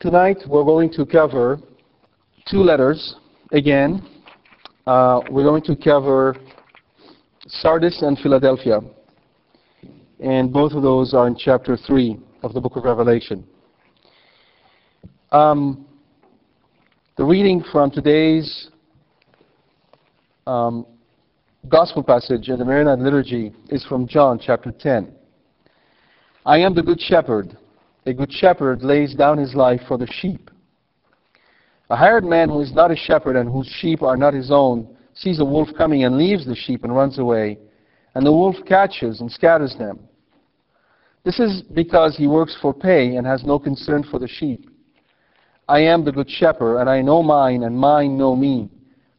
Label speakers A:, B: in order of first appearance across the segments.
A: Tonight we're going to cover two letters again. Uh, we're going to cover Sardis and Philadelphia. And both of those are in chapter 3 of the book of Revelation. Um, the reading from today's um, gospel passage in the Maronite liturgy is from John chapter 10. I am the good shepherd. A good shepherd lays down his life for the sheep. A hired man who is not a shepherd and whose sheep are not his own sees a wolf coming and leaves the sheep and runs away, and the wolf catches and scatters them. This is because he works for pay and has no concern for the sheep. I am the good shepherd, and I know mine, and mine know me.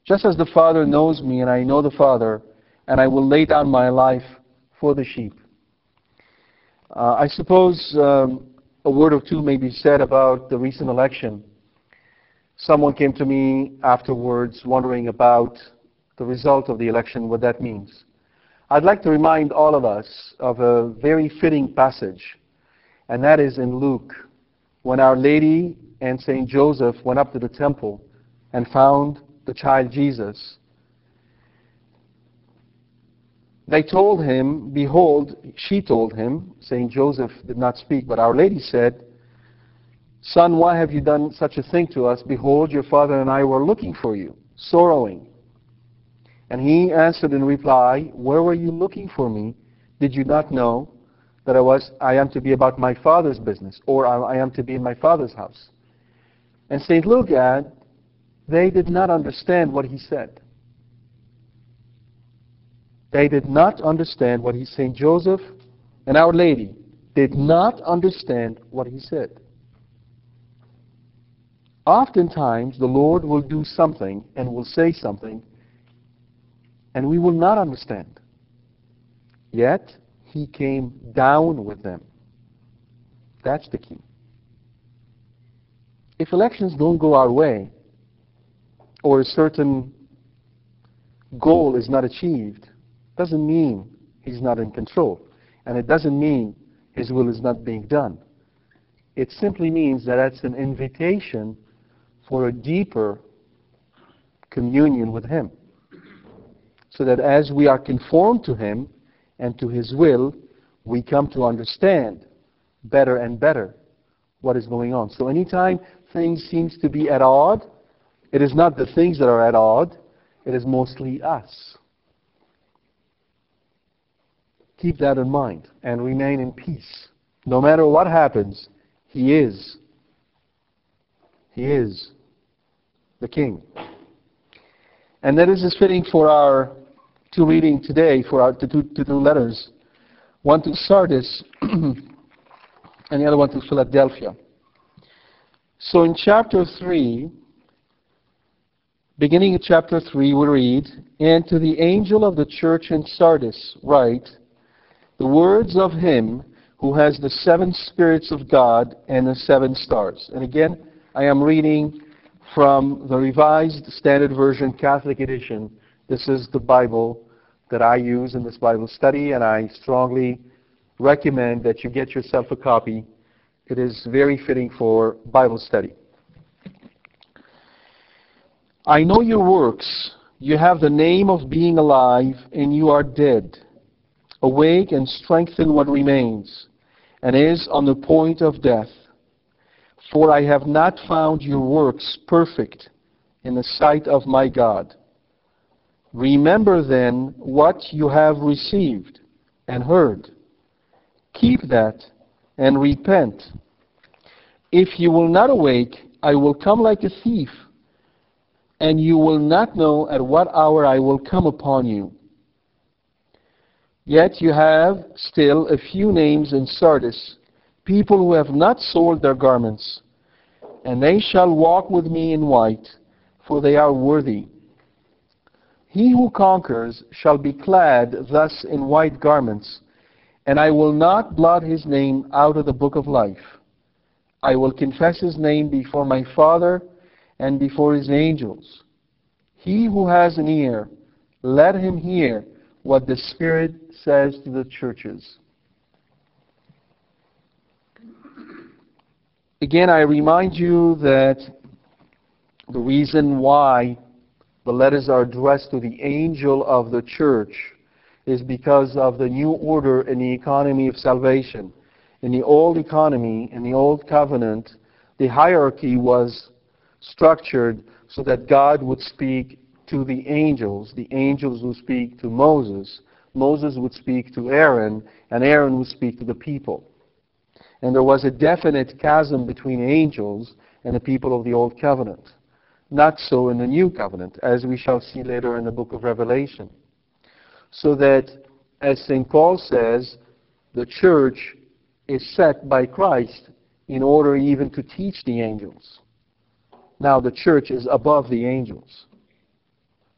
A: Just as the Father knows me, and I know the Father, and I will lay down my life for the sheep. Uh, I suppose um, a word or two may be said about the recent election. Someone came to me afterwards wondering about the result of the election, what that means. I'd like to remind all of us of a very fitting passage, and that is in Luke, when Our Lady and St. Joseph went up to the temple and found the child Jesus. They told him, Behold, she told him, St. Joseph did not speak, but Our Lady said, Son, why have you done such a thing to us? Behold, your father and I were looking for you, sorrowing. And he answered in reply, Where were you looking for me? Did you not know that I was I am to be about my father's business, or I am to be in my father's house? And St. Luke add, they did not understand what he said. They did not understand what he St. Joseph and Our Lady did not understand what he said. Oftentimes, the Lord will do something and will say something, and we will not understand. Yet, he came down with them. That's the key. If elections don't go our way, or a certain goal is not achieved, doesn't mean he's not in control. And it doesn't mean his will is not being done. It simply means that that's an invitation for a deeper communion with him. So that as we are conformed to him and to his will, we come to understand better and better what is going on. So anytime things seems to be at odd, it is not the things that are at odd, it is mostly us. Keep that in mind and remain in peace. No matter what happens, He is. He is the King. And that is fitting for our two reading today, for our two, two, two letters. One to Sardis and the other one to Philadelphia. So in chapter 3, beginning of chapter 3, we read, And to the angel of the church in Sardis write, the words of him who has the seven spirits of God and the seven stars. And again, I am reading from the Revised Standard Version Catholic Edition. This is the Bible that I use in this Bible study, and I strongly recommend that you get yourself a copy. It is very fitting for Bible study. I know your works You have the name of being alive, and you are dead. Awake and strengthen what remains, and is on the point of death. For I have not found your works perfect in the sight of my God. Remember then what you have received and heard. Keep that and repent. If you will not awake, I will come like a thief, and you will not know at what hour I will come upon you. Yet you have still a few names in Sardis, people who have not sold their garments, and they shall walk with me in white, for they are worthy. He who conquers shall be clad thus in white garments, and I will not blot his name out of the book of life. I will confess his name before my Father and before his angels. He who has an ear, let him hear what the Spirit says to the churches. Again, I remind you that the reason why the letters are addressed to the angel of the church is because of the new order in the economy of salvation. In the old economy, in the old covenant, the hierarchy was structured so that God would speak to the angels. The angels would speak to Moses. Moses would speak to Aaron, and Aaron would speak to the people. And there was a definite chasm between angels and the people of the Old Covenant. Not so in the New Covenant, as we shall see later in the book of Revelation. So that, as St. Paul says, the church is set by Christ in order even to teach the angels. Now, the church is above the angels.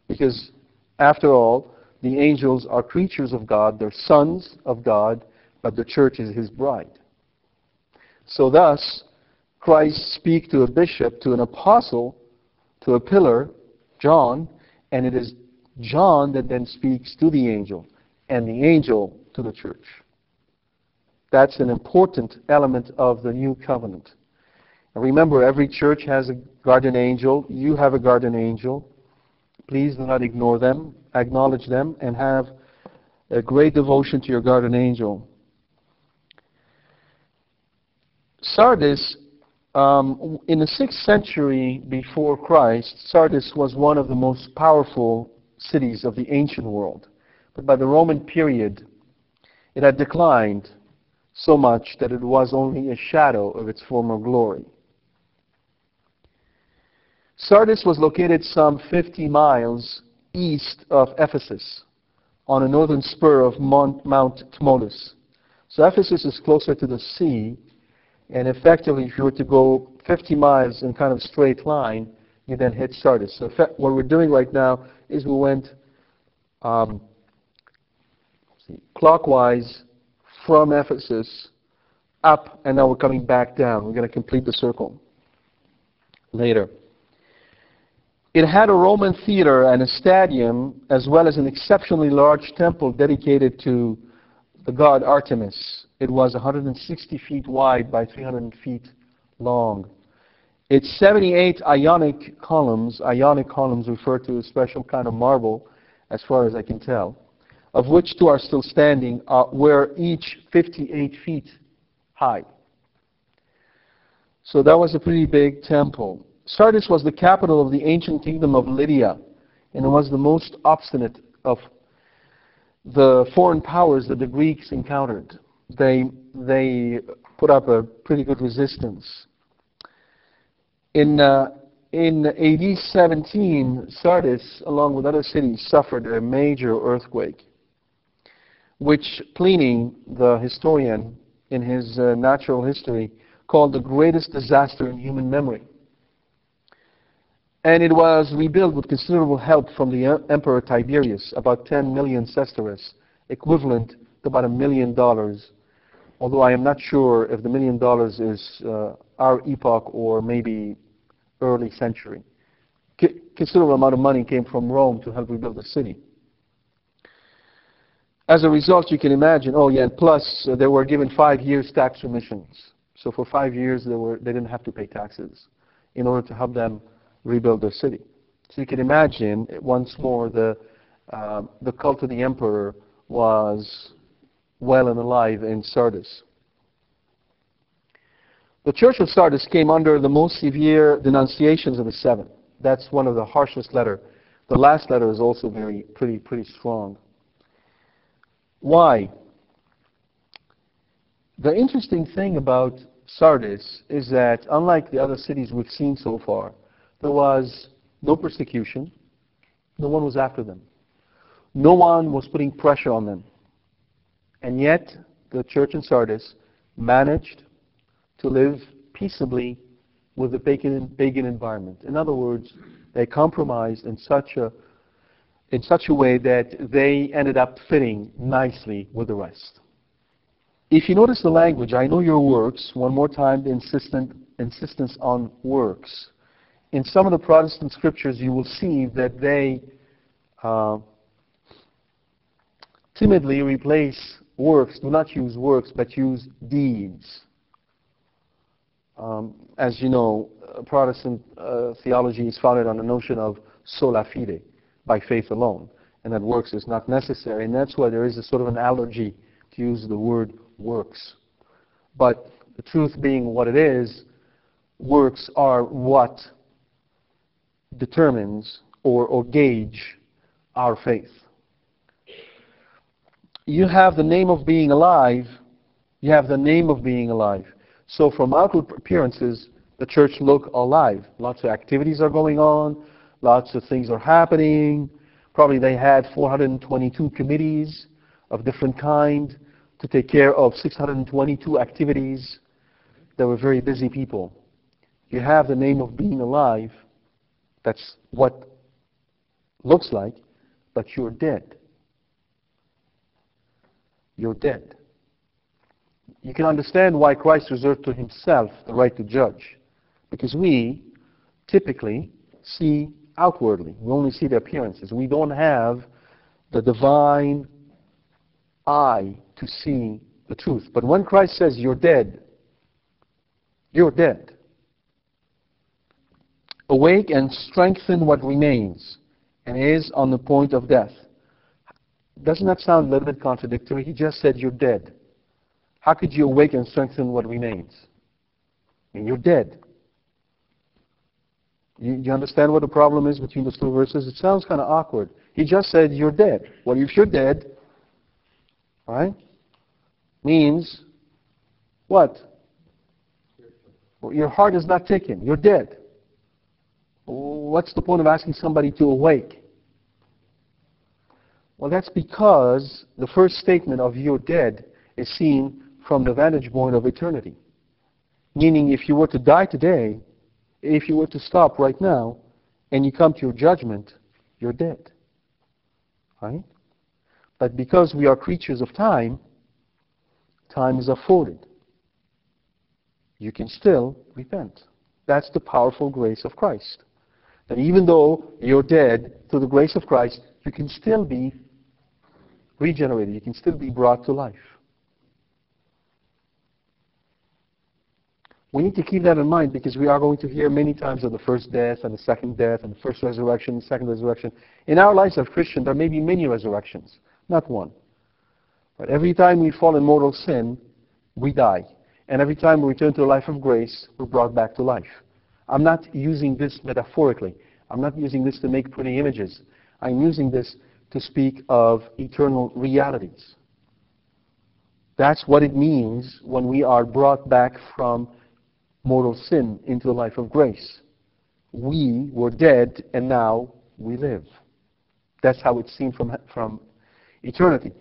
A: Because, after all, the angels are creatures of God, they're sons of God, but the church is his bride. So, thus, Christ speaks to a bishop, to an apostle, to a pillar, John, and it is John that then speaks to the angel, and the angel to the church. That's an important element of the new covenant. And remember, every church has a guardian angel. You have a guardian angel. Please do not ignore them. Acknowledge them and have a great devotion to your guardian angel. Sardis, um, in the 6th century before Christ, Sardis was one of the most powerful cities of the ancient world. But by the Roman period, it had declined so much that it was only a shadow of its former glory. Sardis was located some 50 miles east of Ephesus on a northern spur of Mount, Mount Tmolus. So Ephesus is closer to the sea, and effectively, if you were to go 50 miles in kind of straight line, you then hit Sardis. So what we're doing right now is we went um, see, clockwise from Ephesus up, and now we're coming back down. We're going to complete the circle later. It had a Roman theater and a stadium, as well as an exceptionally large temple dedicated to the god Artemis. It was 160 feet wide by 300 feet long. Its 78 ionic columns, ionic columns refer to a special kind of marble, as far as I can tell, of which two are still standing, uh, were each 58 feet high. So that was a pretty big temple. Sardis was the capital of the ancient kingdom of Lydia, and it was the most obstinate of the foreign powers that the Greeks encountered. They, they put up a pretty good resistance. In, uh, in AD 17, Sardis, along with other cities, suffered a major earthquake, which Pliny, the historian, in his uh, natural history, called the greatest disaster in human memory. And it was rebuilt with considerable help from the Emperor Tiberius, about 10 million sesterces, equivalent to about a million dollars. Although I am not sure if the million dollars is uh, our epoch or maybe early century. C- considerable amount of money came from Rome to help rebuild the city. As a result, you can imagine, oh yeah, and plus uh, they were given five years tax remissions. So for five years they, were, they didn't have to pay taxes in order to help them rebuild their city. So you can imagine, once more, the, uh, the cult of the emperor was well and alive in Sardis. The church of Sardis came under the most severe denunciations of the seven. That's one of the harshest letter. The last letter is also very pretty pretty strong. Why? The interesting thing about Sardis is that unlike the other cities we've seen so far, there was no persecution. No one was after them. No one was putting pressure on them. And yet, the church in Sardis managed to live peaceably with the pagan, pagan environment. In other words, they compromised in such a in such a way that they ended up fitting nicely with the rest. If you notice the language, I know your works, one more time the insistent, insistence on works. In some of the Protestant scriptures, you will see that they uh, timidly replace works, do not use works, but use deeds. Um, as you know, uh, Protestant uh, theology is founded on the notion of sola fide, by faith alone, and that works is not necessary. And that's why there is a sort of an allergy to use the word works. But the truth being what it is, works are what determines or, or gauge our faith. You have the name of being alive, you have the name of being alive. So from outward appearances, the church look alive. Lots of activities are going on, lots of things are happening. Probably they had 422 committees of different kind to take care of 622 activities. They were very busy people. You have the name of being alive. That's what looks like, but you're dead. You're dead you can understand why Christ reserved to himself the right to judge. Because we typically see outwardly. We only see the appearances. We don't have the divine eye to see the truth. But when Christ says, You're dead, you're dead. Awake and strengthen what remains and is on the point of death. Doesn't that sound a little bit contradictory? He just said, You're dead. How could you awake and strengthen what remains? I mean, you're dead. You, you understand what the problem is between those two verses? It sounds kind of awkward. He just said, You're dead. Well, if you're dead, right, means what? Well, your heart is not ticking. You're dead. What's the point of asking somebody to awake? Well, that's because the first statement of you're dead is seen from the vantage point of eternity. Meaning, if you were to die today, if you were to stop right now, and you come to your judgment, you're dead. Right? But because we are creatures of time, time is afforded. You can still repent. That's the powerful grace of Christ. That even though you're dead, through the grace of Christ, you can still be regenerated. You can still be brought to life. We need to keep that in mind because we are going to hear many times of the first death and the second death and the first resurrection, second resurrection. In our lives as Christians, there may be many resurrections, not one. But every time we fall in mortal sin, we die. And every time we return to a life of grace, we're brought back to life. I'm not using this metaphorically. I'm not using this to make pretty images. I'm using this to speak of eternal realities. That's what it means when we are brought back from mortal sin into the life of grace. We were dead and now we live. That's how it's seen from, from eternity.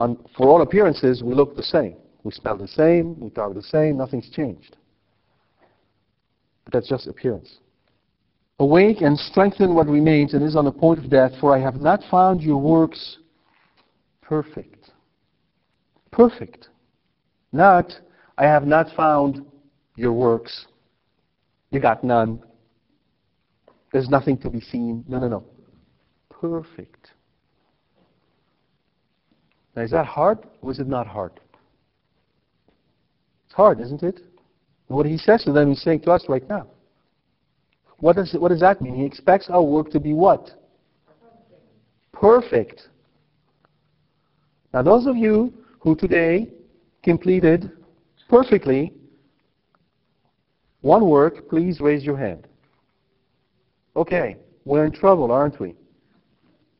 A: And for all appearances, we look the same. We smell the same, we talk the same, nothing's changed. But that's just appearance. Awake and strengthen what remains and is on the point of death, for I have not found your works perfect. Perfect. Not, I have not found your works. You got none. There's nothing to be seen. No, no, no. Perfect. Now, is that hard or is it not hard? It's hard, isn't it? What he says to them, he's saying to us right now. What does, what does that mean? He expects our work to be what? Perfect. Now, those of you who today completed perfectly one work, please raise your hand. Okay, we're in trouble, aren't we?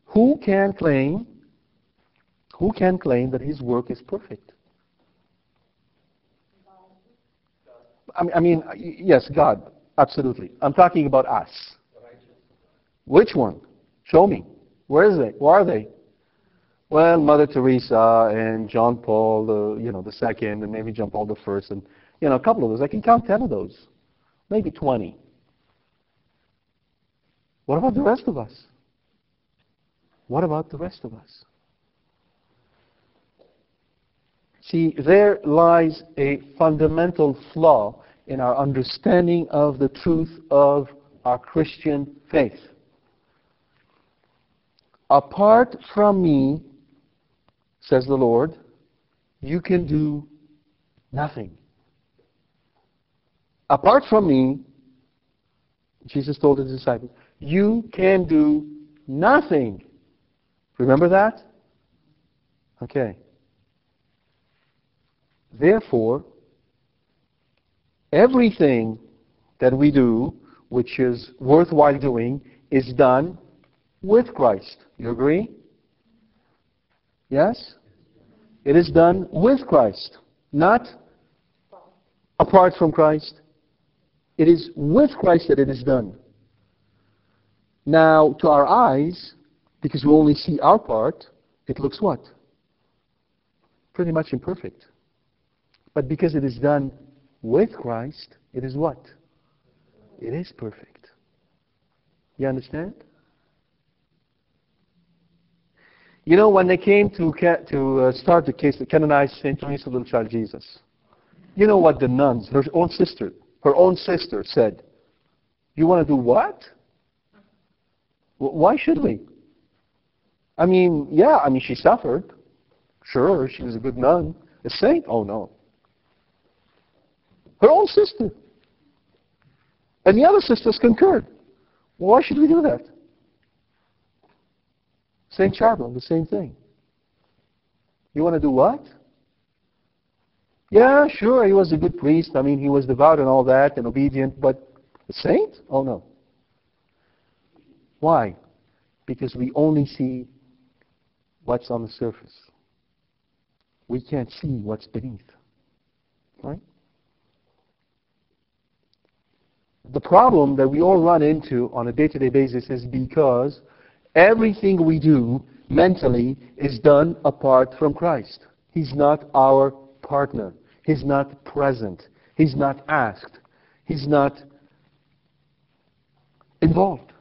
A: Who can claim who can claim that his work is perfect? I mean, uh, yes, God, absolutely. I'm talking about us. Which one? Show me. Where is they? Where are they? Well, Mother Teresa and John Paul, the you know the second, and maybe John Paul the first, and you know a couple of those. I can count ten of those, maybe twenty. What about the rest of us? What about the rest of us? See, there lies a fundamental flaw in our understanding of the truth of our Christian faith. Apart from me, says the Lord, you can do nothing. Apart from me, Jesus told his disciples, you can do nothing. Remember that? Okay. Therefore, everything that we do which is worthwhile doing is done with Christ. You agree? Yes? It is done with Christ, not apart from Christ. It is with Christ that it is done. Now, to our eyes, because we only see our part, it looks what? Pretty much imperfect. But because it is done with Christ, it is what? It is perfect. You understand? You know, when they came to, to uh, start the case to canonize St. Teresa, little child Jesus, you know what the nuns, her own sister, her own sister said? You want to do what? Why should we? I mean, yeah, I mean, she suffered. Sure, she was a good nun. A saint? Oh, no. Her own sister. And the other sisters concurred. Why should we do that? St. Charbel, the same thing. You want to do what? Yeah, sure, he was a good priest. I mean, he was devout and all that and obedient, but a saint? Oh, no. Why? Because we only see what's on the surface. We can't see what's beneath. Right? The problem that we all run into on a day-to-day basis is because everything we do mentally is done apart from Christ. He's not our partner. He's not present. He's not asked. He's not involved.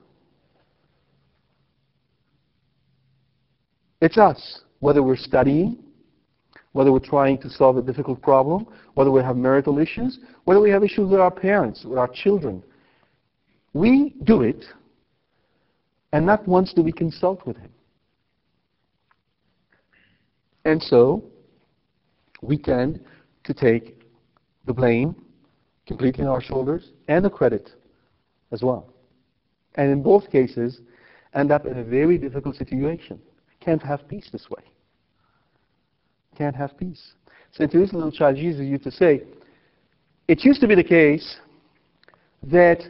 A: It's us, whether we're studying, whether we're trying to solve a difficult problem, whether we have marital issues, whether we have issues with our parents, with our children. We do it, and not once do we consult with Him. And so, we tend to take the blame completely on our shoulders and the credit as well. And in both cases, end up in a very difficult situation. Can't have peace this way can't have peace. So, St. Teresa, little child Jesus, used to say, it used to be the case that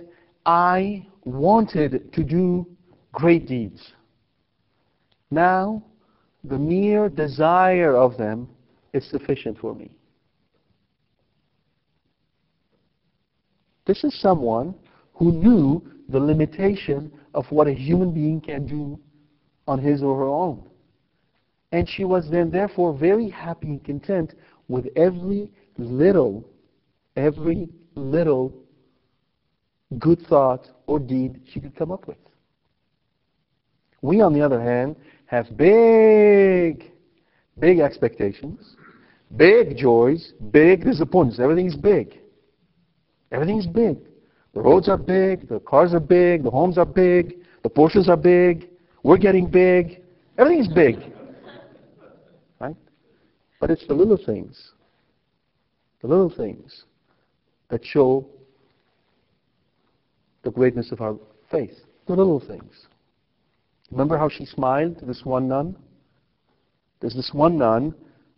A: I wanted to do great deeds. Now, the mere desire of them is sufficient for me. This is someone who knew the limitation of what a human being can do on his or her own. And she was then therefore very happy and content with every little, every little good thought or deed she could come up with. We, on the other hand, have big, big expectations, big joys, big disappointments. Everything is big. Everything is big. The roads are big, the cars are big, the homes are big, the Porsches are big, we're getting big. Everything is big. But it's the little things, the little things that show the greatness of our faith. The little things. Remember how she smiled to this one nun? There's this one nun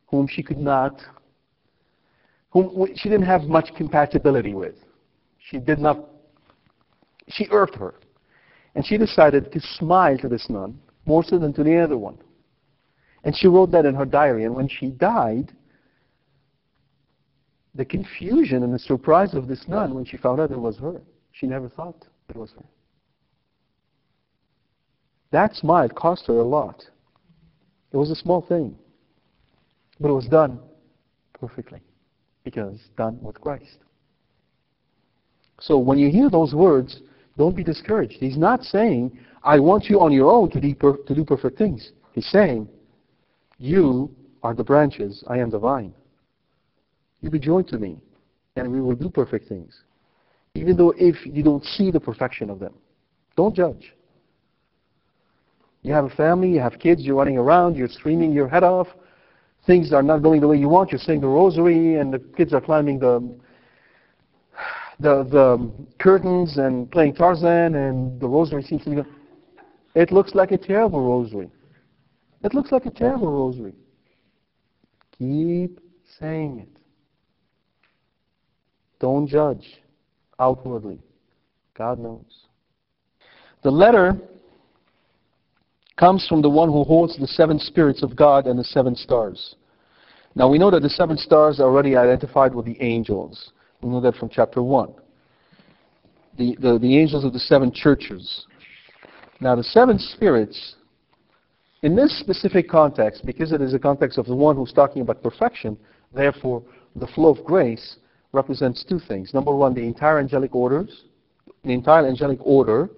A: whom she could not, whom she didn't have much compatibility with. She did not, she irked her. And she decided to smile to this nun more so than to the other one. And she wrote that in her diary. And when she died, the confusion and the surprise of this nun when she found out it was her, she never thought it was her. That smile cost her a lot. It was a small thing, but it was done perfectly because done with Christ. So when you hear those words, don't be discouraged. He's not saying, I want you on your own to do, per- to do perfect things. He's saying, You are the branches, I am the vine. You be joined to me, and we will do perfect things. Even though if you don't see the perfection of them. Don't judge. You have a family, you have kids, you're running around, you're screaming your head off. Things are not going the way you want. You're saying the rosary, and the kids are climbing the the the curtains and playing Tarzan, and the rosary seems to be. Going. It looks like a terrible rosary. It looks like a terrible rosary. Keep saying it. Don't judge outwardly. God knows. The letter comes from the one who holds the seven spirits of God and the seven stars. Now we know that the seven stars are already identified with the angels. We know that from chapter 1. The, the, the angels of the seven churches. Now the seven spirits, in this specific context, because it is a context of the one who's talking about perfection, therefore the flow of grace represents two things. Number one, the entire angelic orders, the entire angelic order,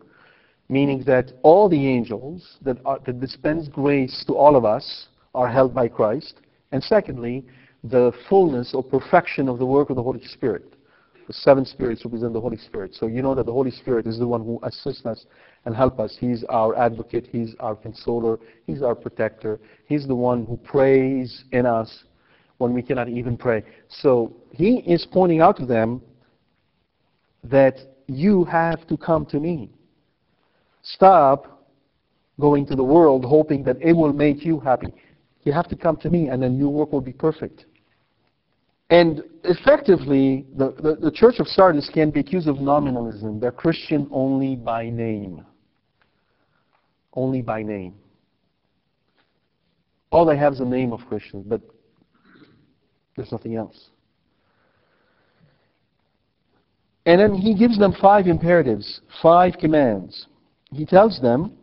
A: meaning that all the angels that, are, that dispense grace to all of us are held by Christ. And secondly, the fullness or perfection of the work of the Holy Spirit. The seven spirits represent the Holy Spirit. So you know that the Holy Spirit is the one who assists us and helps us. He's our advocate. He's our consoler. He's our protector. He's the one who prays in us when we cannot even pray. So he is pointing out to them that you have to come to me. Stop going to the world hoping that it will make you happy. You have to come to me and then your work will be perfect. And effectively, the, the, the, Church of Sardis can be accused of nominalism. They're Christian only by name. Only by name. All they have is a name of Christians, but there's nothing else. And then he gives them five imperatives, five commands he tells them,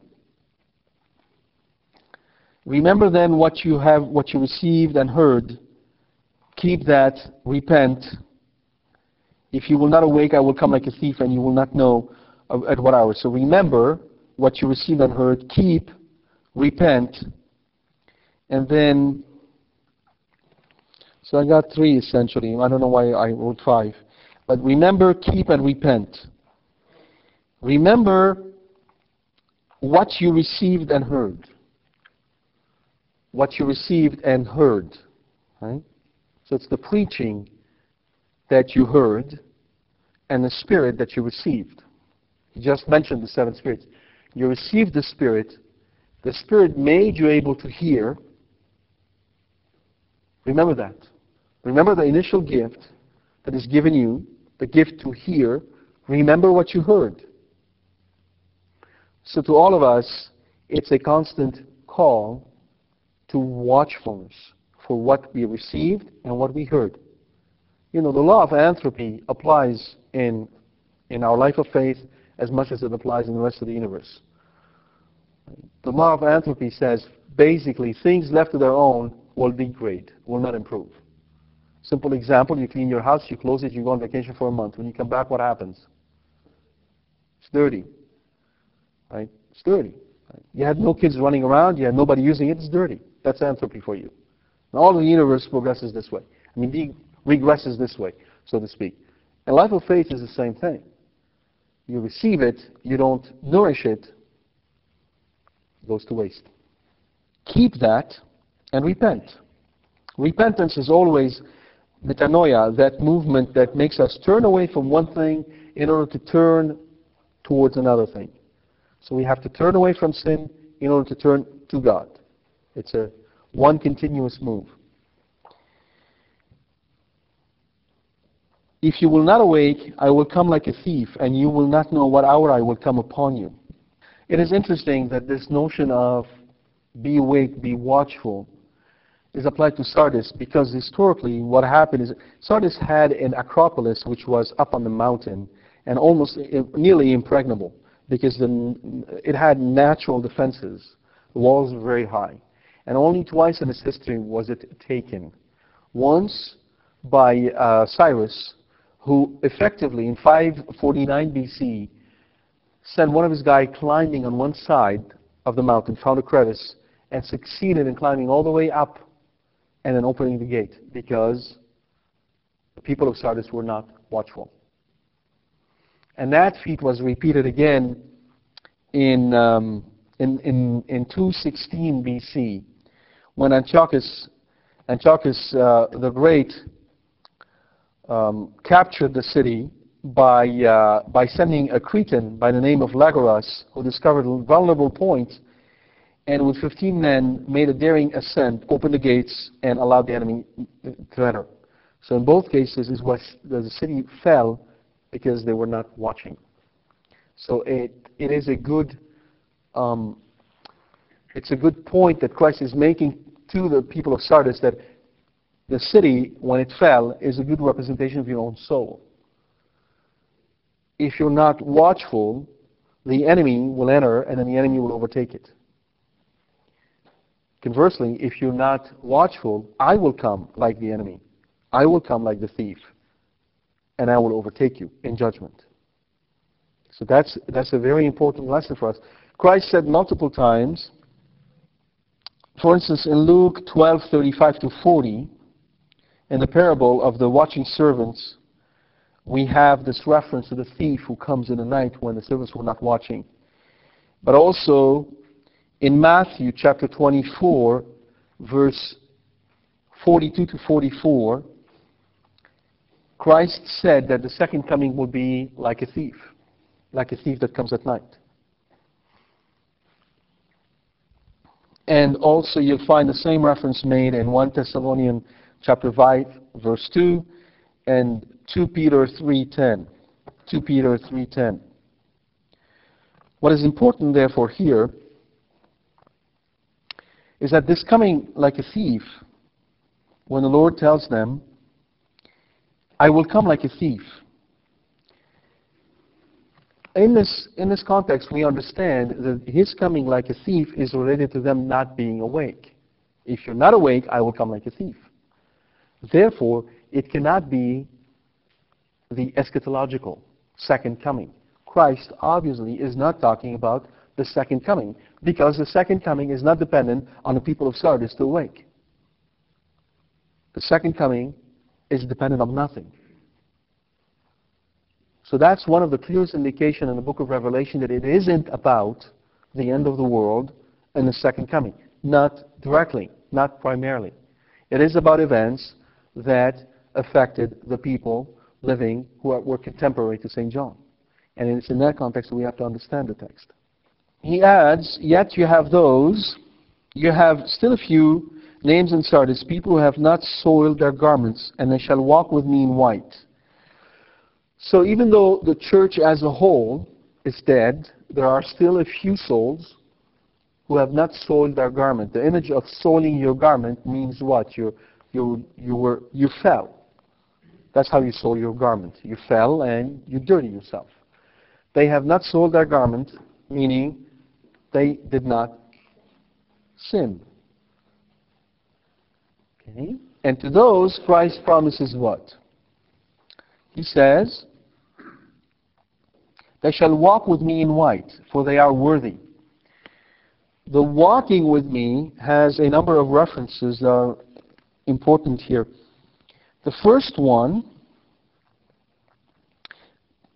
A: Remember then what you have, what you received and heard. Keep that, repent. If you will not awake, I will come like a thief, and you will not know at what hour. So remember what you received and heard. Keep, repent, and then. So I got three essentially. I don't know why I wrote five, but remember, keep, and repent. Remember what you received and heard. What you received and heard. Right? So it's the preaching that you heard and the spirit that you received. You just mentioned the seven spirits. You received the spirit. The spirit made you able to hear. Remember that. Remember the initial gift that is given you, the gift to hear. Remember what you heard. So to all of us, it's a constant call to watchfulness for what we received and what we heard. You know, the law of entropy applies in, in our life of faith as much as it applies in the rest of the universe. The law of entropy says basically things left to their own will degrade, will not improve. Simple example, you clean your house, you close it, you go on vacation for a month. When you come back, what happens? It's dirty. Right? It's dirty. You had no kids running around. You had nobody using it. It's dirty. That's entropy for you. And all the universe progresses this way. I mean, regresses this way, so to speak. And life of faith is the same thing. You receive it, you don't nourish it, it goes to waste. Keep that and repent. Repentance is always metanoia, that movement that makes us turn away from one thing in order to turn towards another thing. So we have to turn away from sin in order to turn to God. It's a one continuous move. If you will not awake, I will come like a thief, and you will not know what hour I will come upon you. It is interesting that this notion of be awake, be watchful, is applied to Sardis because historically what happened is Sardis had an acropolis which was up on the mountain and almost nearly impregnable because the, it had natural defenses. The walls were very high. And only twice in its history was it taken. Once by uh, Cyrus, who effectively in 549 BC sent one of his guys climbing on one side of the mountain, found a crevice, and succeeded in climbing all the way up and then opening the gate because the people of Sardis were not watchful. And that feat was repeated again in, um, in, in, in 216 BC when Antiochus, Antiochus uh, the Great um, captured the city by, uh, by sending a Cretan by the name of Lagoras, who discovered a vulnerable point and with 15 men made a daring ascent, opened the gates, and allowed the enemy to enter. So in both cases, it was, the city fell because they were not watching. So it, it is a good, um, it's a good point that Christ is making to the people of Sardis that the city, when it fell, is a good representation of your own soul. If you're not watchful, the enemy will enter and then the enemy will overtake it. Conversely, if you're not watchful, I will come like the enemy. I will come like the thief. And I will overtake you in judgment. So that's, that's a very important lesson for us. Christ said multiple times, for instance, in Luke 12, 35 to 40, in the parable of the watching servants, we have this reference to the thief who comes in the night when the servants were not watching. But also in Matthew chapter 24, verse 42 to 44, Christ said that the second coming will be like a thief, like a thief that comes at night. And also you'll find the same reference made in 1 Thessalonians chapter 5, verse 2, and 2 Peter 3.10. 2 Peter 3.10. What is important, therefore, here is that this coming like a thief, when the Lord tells them, I will come like a thief. In this, in this context, we understand that his coming like a thief is related to them not being awake. If you're not awake, I will come like a thief. Therefore, it cannot be the eschatological second coming. Christ obviously is not talking about the second coming because the second coming is not dependent on the people of Sardis to awake. The second coming is dependent on nothing. So that's one of the clearest indications in the book of Revelation that it isn't about the end of the world and the second coming. Not directly, not primarily. It is about events that affected the people living who were contemporary to St. John. And it's in that context that we have to understand the text he adds, Yet you have those, you have still a few names in Sardis, people who have not soiled their garments, and they shall walk with me in white. So even though the church as a whole is dead, there are still a few souls who have not soiled their garment. The image of soiling your garment means what? You, you, you, were, you fell. That's how you soil your garment. You fell and you dirty yourself. They have not soiled their garment, meaning they did not sin. Okay? And to those, Christ promises what? He says, They shall walk with me in white, for they are worthy. The walking with me has a number of references that are important here. The first one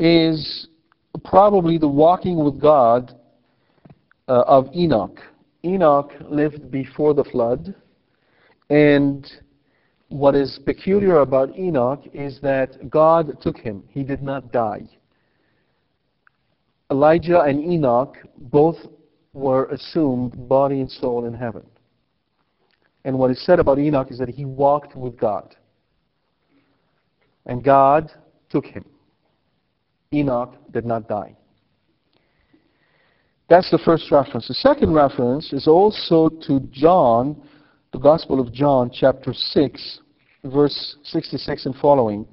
A: is probably the walking with God uh, of Enoch. Enoch lived before the flood, and what is peculiar about Enoch is that God took him. He did not die. Elijah and Enoch both were assumed body and soul in heaven. And what is said about Enoch is that he walked with God. And God took him. Enoch did not die. That's the first reference. The second reference is also to John, the Gospel of John, chapter 6, verse 66 and following.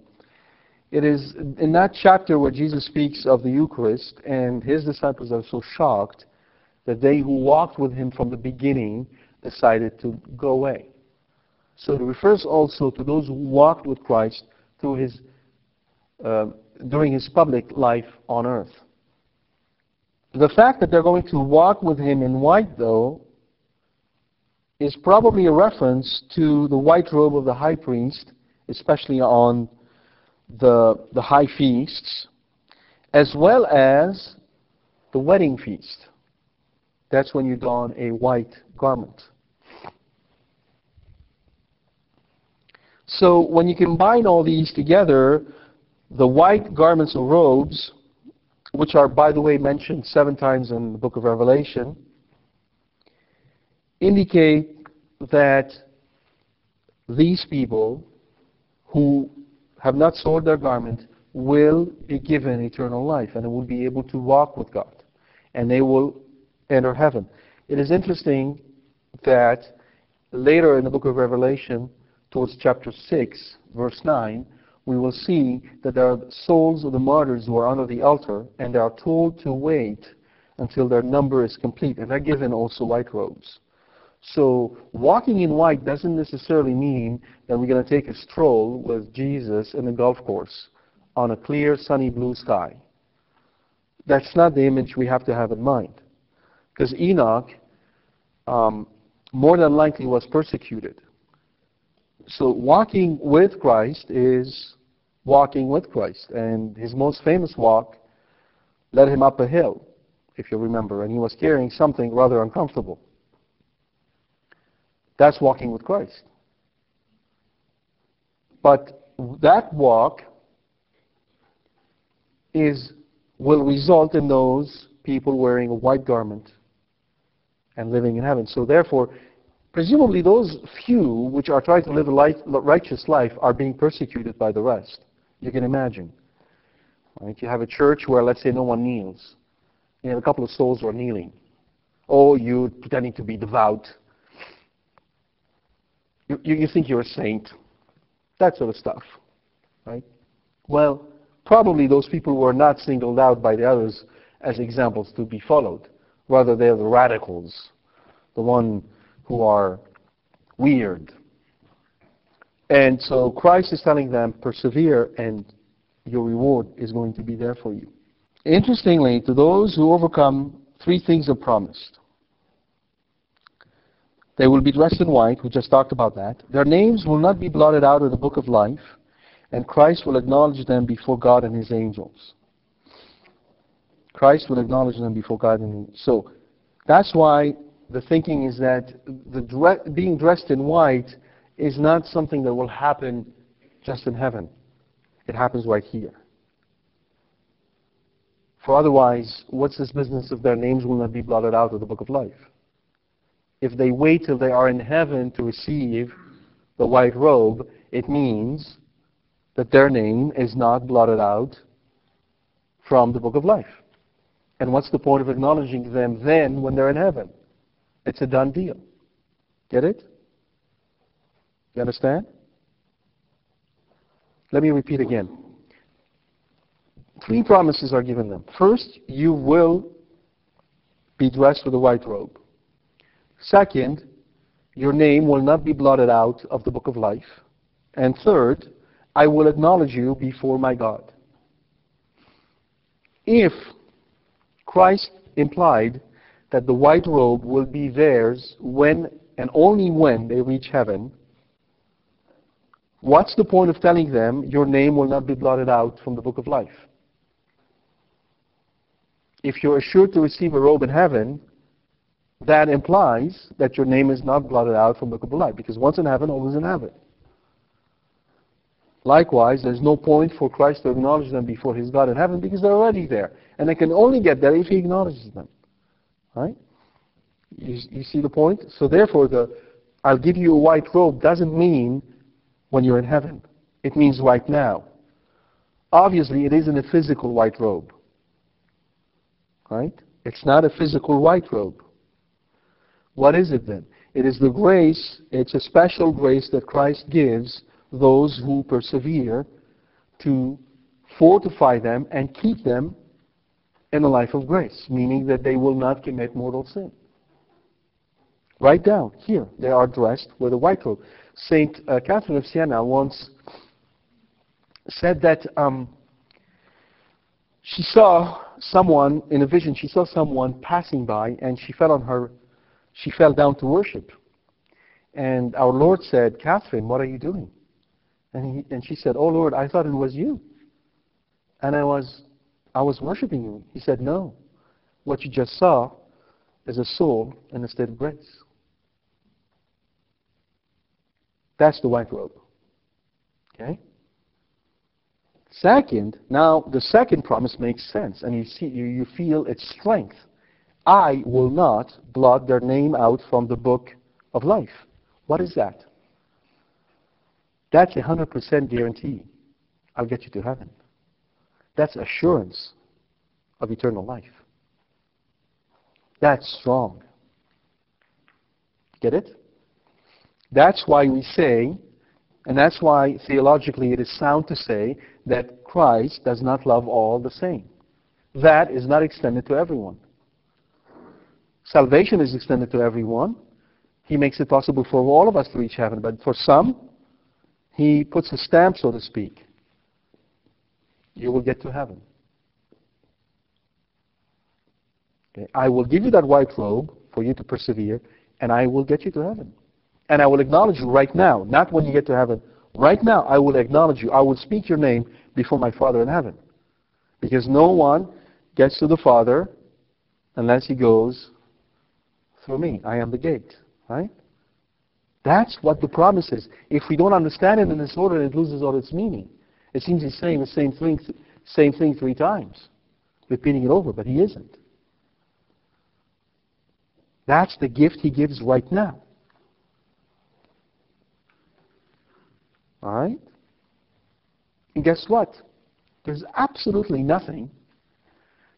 A: It is in that chapter where Jesus speaks of the Eucharist, and his disciples are so shocked that they who walked with him from the beginning decided to go away. So it refers also to those who walked with Christ through his, uh, during his public life on earth. The fact that they're going to walk with him in white, though, is probably a reference to the white robe of the high priest, especially on the, the high feasts, as well as the wedding feast. That's when you don a white garment. So when you combine all these together, the white garments or robes, which are, by the way, mentioned seven times in the book of Revelation, indicate that these people who have not sold their garment will be given eternal life and will be able to walk with God. And they will enter heaven. It is interesting that later in the book of Revelation, towards chapter 6, verse 9, we will see that there are souls of the martyrs who are under the altar, and they are told to wait until their number is complete, and they're given also white robes. So walking in white doesn't necessarily mean that we're going to take a stroll with Jesus in a golf course on a clear, sunny blue sky. That's not the image we have to have in mind. Because Enoch, um, more than likely, was persecuted. So walking with Christ is walking with Christ. And his most famous walk led him up a hill, if you remember, and he was carrying something rather uncomfortable. That's walking with Christ. But that walk is will result in those people wearing a white garment and living in heaven. So therefore, presumably those few which are trying to live a life, righteous life are being persecuted by the rest. You can imagine. Right? You have a church where, let's say, no one kneels. You have a couple of souls who are kneeling. Oh, you pretending to be devout. You, you think you're a saint. That sort of stuff. Right? Well, probably those people were not singled out by the others as examples to be followed. Rather, they're the radicals, the one who are weird. And so Christ is telling them, persevere, and your reward is going to be there for you. Interestingly, to those who overcome, three things are promised. They will be dressed in white, we just talked about that. Their names will not be blotted out of the book of life, and Christ will acknowledge them before God and his angels. Christ will acknowledge them before God and so that's why the thinking is that the dre- being dressed in white is not something that will happen just in heaven. It happens right here. For otherwise, what's this business if their names will not be blotted out of the book of life? If they wait till they are in heaven to receive the white robe, it means that their name is not blotted out from the book of life. And what's the point of acknowledging them then when they're in heaven? It's a done deal. Get it? You understand? Let me repeat again. Three promises are given them. First, you will be dressed with a white robe. Second, your name will not be blotted out of the book of life. And third, I will acknowledge you before my God. If Christ implied that the white robe will be theirs when and only when they reach heaven. What's the point of telling them your name will not be blotted out from the book of life? If you're assured to receive a robe in heaven, that implies that your name is not blotted out from the book of life. Because once in heaven, always in heaven. Likewise, there's no point for Christ to acknowledge them before his God in heaven because they're already there. And they can only get there if he acknowledges them. Right? You, you see the point? So therefore, the I'll give you a white robe doesn't mean when you're in heaven. It means right now. Obviously, it isn't a physical white robe. Right? It's not a physical white robe. What is it then? It is the grace, it's a special grace that Christ gives those who persevere to fortify them and keep them in a life of grace, meaning that they will not commit mortal sin. Write down here, they are dressed with a white robe. Saint uh, Catherine of Siena once said that um, she saw someone in a vision. She saw someone passing by, and she fell on her. She fell down to worship. And our Lord said, Catherine, what are you doing? And, he, and she said, Oh Lord, I thought it was you. And I was, I was worshiping you. He said, No. What you just saw is a soul in a state of grace. That's the white robe. Okay? Second, now the second promise makes sense, and you see, you, you feel its strength. I will not blot their name out from the book of life. What is that? That's a 100% guarantee. I'll get you to heaven. That's assurance of eternal life. That's strong. Get it? That's why we say, and that's why theologically it is sound to say that Christ does not love all the same. That is not extended to everyone. Salvation is extended to everyone. He makes it possible for all of us to reach heaven, but for some, he puts a stamp, so to speak. You will get to heaven. Okay. I will give you that white robe for you to persevere, and I will get you to heaven. And I will acknowledge you right now, not when you get to heaven. Right now, I will acknowledge you. I will speak your name before my Father in heaven. Because no one gets to the Father unless he goes through me. I am the gate. Right? That's what the promise is. If we don't understand it in this order, it loses all its meaning. It seems he's saying the same thing, same thing three times, repeating it over, but he isn't. That's the gift he gives right now. All right? And guess what? There's absolutely nothing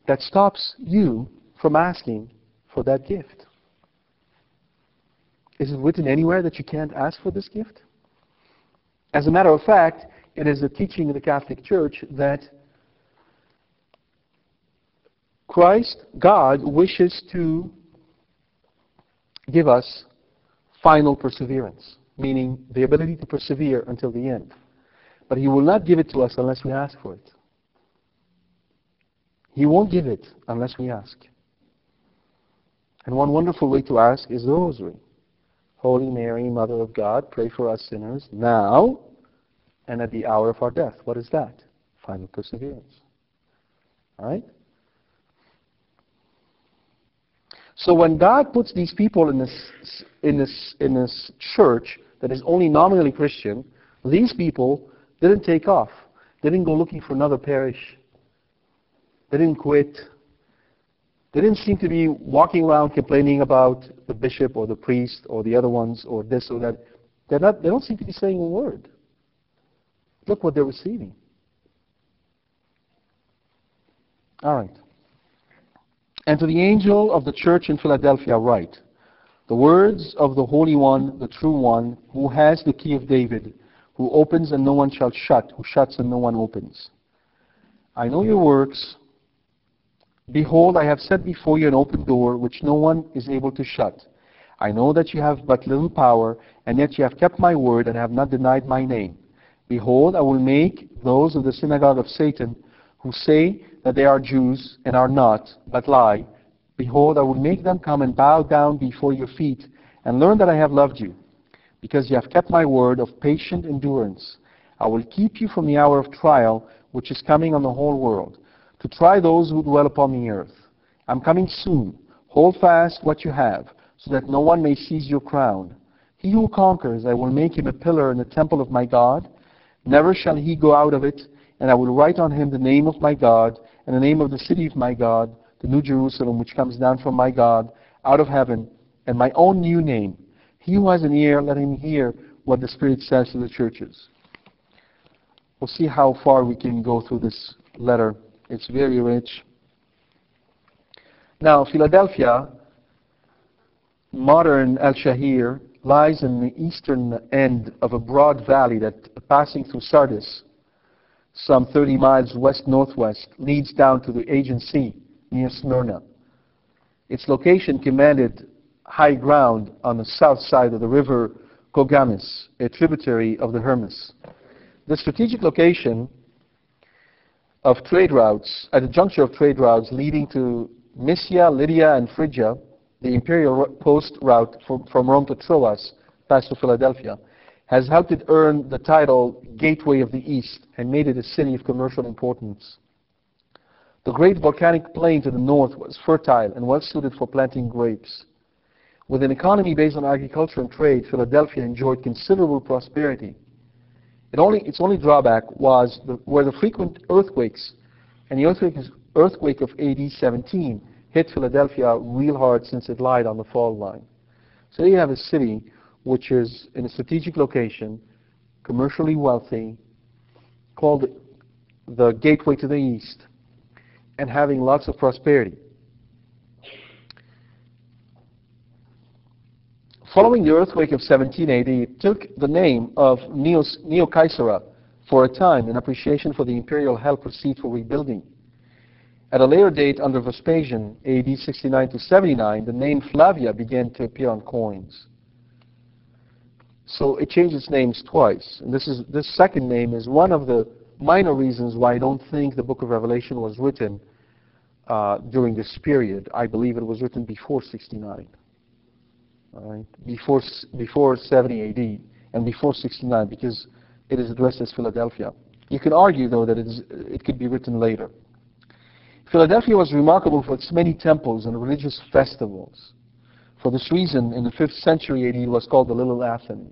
A: that stops you from asking for that gift. Is it written anywhere that you can't ask for this gift? As a matter of fact, it is a teaching of the Catholic Church that Christ, God, wishes to give us final perseverance, meaning the ability to persevere until the end. But He will not give it to us unless we ask for it. He won't give it unless we ask. And one wonderful way to ask is the rosary. Holy Mary, Mother of God, pray for us sinners now and at the hour of our death. What is that? Final perseverance. All right? So when God puts these people in this, in this, in this church that is only nominally Christian, these people didn't take off. They didn't go looking for another parish. They didn't quit. They didn't seem to be walking around complaining about the bishop or the priest or the other ones or this or that. They're not, they don't seem to be saying a word. Look what they're receiving. All right. And to the angel of the church in Philadelphia write, the words of the Holy One, the true One, who has the key of David, who opens and no one shall shut, who shuts and no one opens. I know your works Behold, I have set before you an open door which no one is able to shut. I know that you have but little power, and yet you have kept my word and have not denied my name. Behold, I will make those of the synagogue of Satan who say that they are Jews and are not, but lie. Behold, I will make them come and bow down before your feet and learn that I have loved you, because you have kept my word of patient endurance. I will keep you from the hour of trial which is coming on the whole world to try those who dwell upon the earth. I'm coming soon. Hold fast what you have, so that no one may seize your crown. He who conquers, I will make him a pillar in the temple of my God. Never shall he go out of it, and I will write on him the name of my God, and the name of the city of my God, the New Jerusalem, which comes down from my God out of heaven, and my own new name. He who has an ear, let him hear what the Spirit says to the churches. We'll see how far we can go through this letter. It's very rich. Now, Philadelphia, modern Alaşehir, lies in the eastern end of a broad valley that, passing through Sardis, some 30 miles west-northwest, leads down to the Aegean Sea near Smyrna. Its location commanded high ground on the south side of the river Cogamis, a tributary of the Hermus. The strategic location of trade routes, at the juncture of trade routes leading to Mysia, Lydia, and Phrygia, the imperial post route from, from Rome to Troas, passed to Philadelphia, has helped it earn the title Gateway of the East and made it a city of commercial importance. The great volcanic plain to the north was fertile and well suited for planting grapes. With an economy based on agriculture and trade, Philadelphia enjoyed considerable prosperity. It only, its only drawback was the, were the frequent earthquakes, and the earthquake, earthquake of AD 17 hit Philadelphia real hard since it lied on the fault line. So you have a city which is in a strategic location, commercially wealthy, called the gateway to the east, and having lots of prosperity. Following the earthquake of 1780, it took the name of Neo, Neo for a time in appreciation for the imperial help received for rebuilding. At a later date, under Vespasian, AD 69 to 79, the name Flavia began to appear on coins. So it changed its names twice. And this, is, this second name is one of the minor reasons why I don't think the book of Revelation was written uh, during this period. I believe it was written before 69. Right? Before, before 70 AD and before 69 because it is addressed as Philadelphia. You can argue, though, that it, is, it could be written later. Philadelphia was remarkable for its many temples and religious festivals. For this reason, in the 5th century AD, it was called the Little Athens.